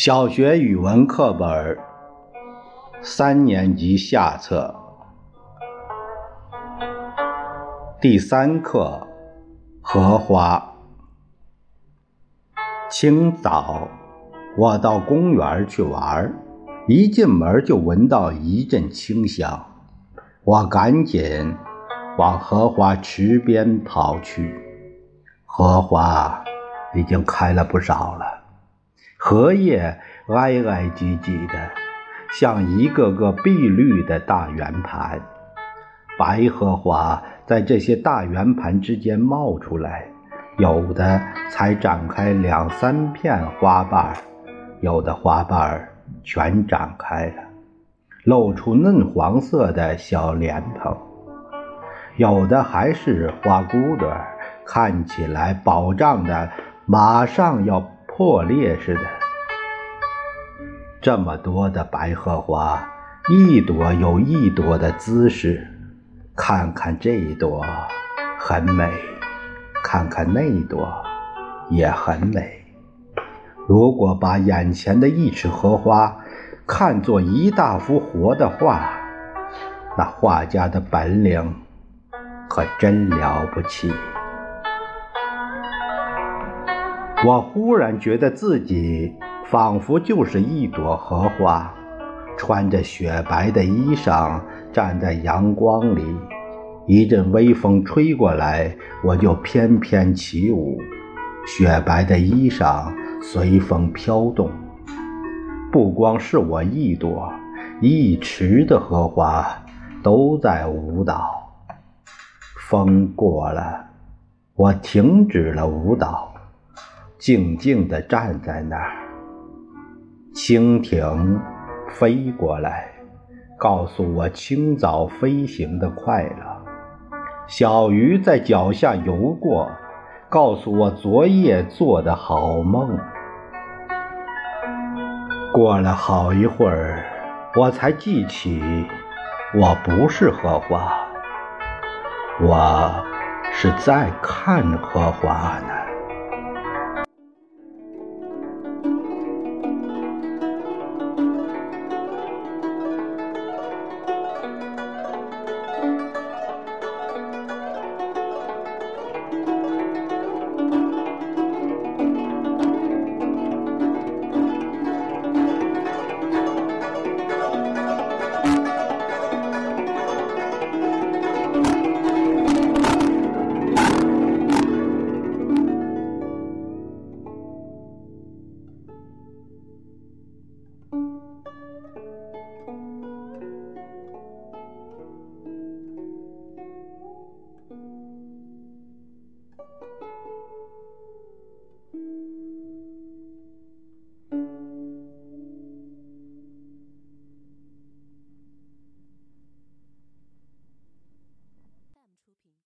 小学语文课本三年级下册第三课《荷花》。清早，我到公园去玩，一进门就闻到一阵清香，我赶紧往荷花池边跑去。荷花已经开了不少了。荷叶挨挨挤挤的，像一个个碧绿的大圆盘。白荷花在这些大圆盘之间冒出来，有的才展开两三片花瓣，有的花瓣全展开了，露出嫩黄色的小莲蓬；有的还是花骨朵，看起来饱胀的，马上要。破裂似的，这么多的白荷花，一朵有一朵的姿势。看看这一朵，很美；看看那朵，也很美。如果把眼前的一尺荷花看作一大幅活的画，那画家的本领可真了不起。我忽然觉得自己仿佛就是一朵荷花，穿着雪白的衣裳站在阳光里，一阵微风吹过来，我就翩翩起舞，雪白的衣裳随风飘动。不光是我一朵，一池的荷花都在舞蹈。风过了，我停止了舞蹈。静静地站在那儿，蜻蜓飞过来，告诉我清早飞行的快乐；小鱼在脚下游过，告诉我昨夜做的好梦。过了好一会儿，我才记起，我不是荷花，我是在看荷花呢。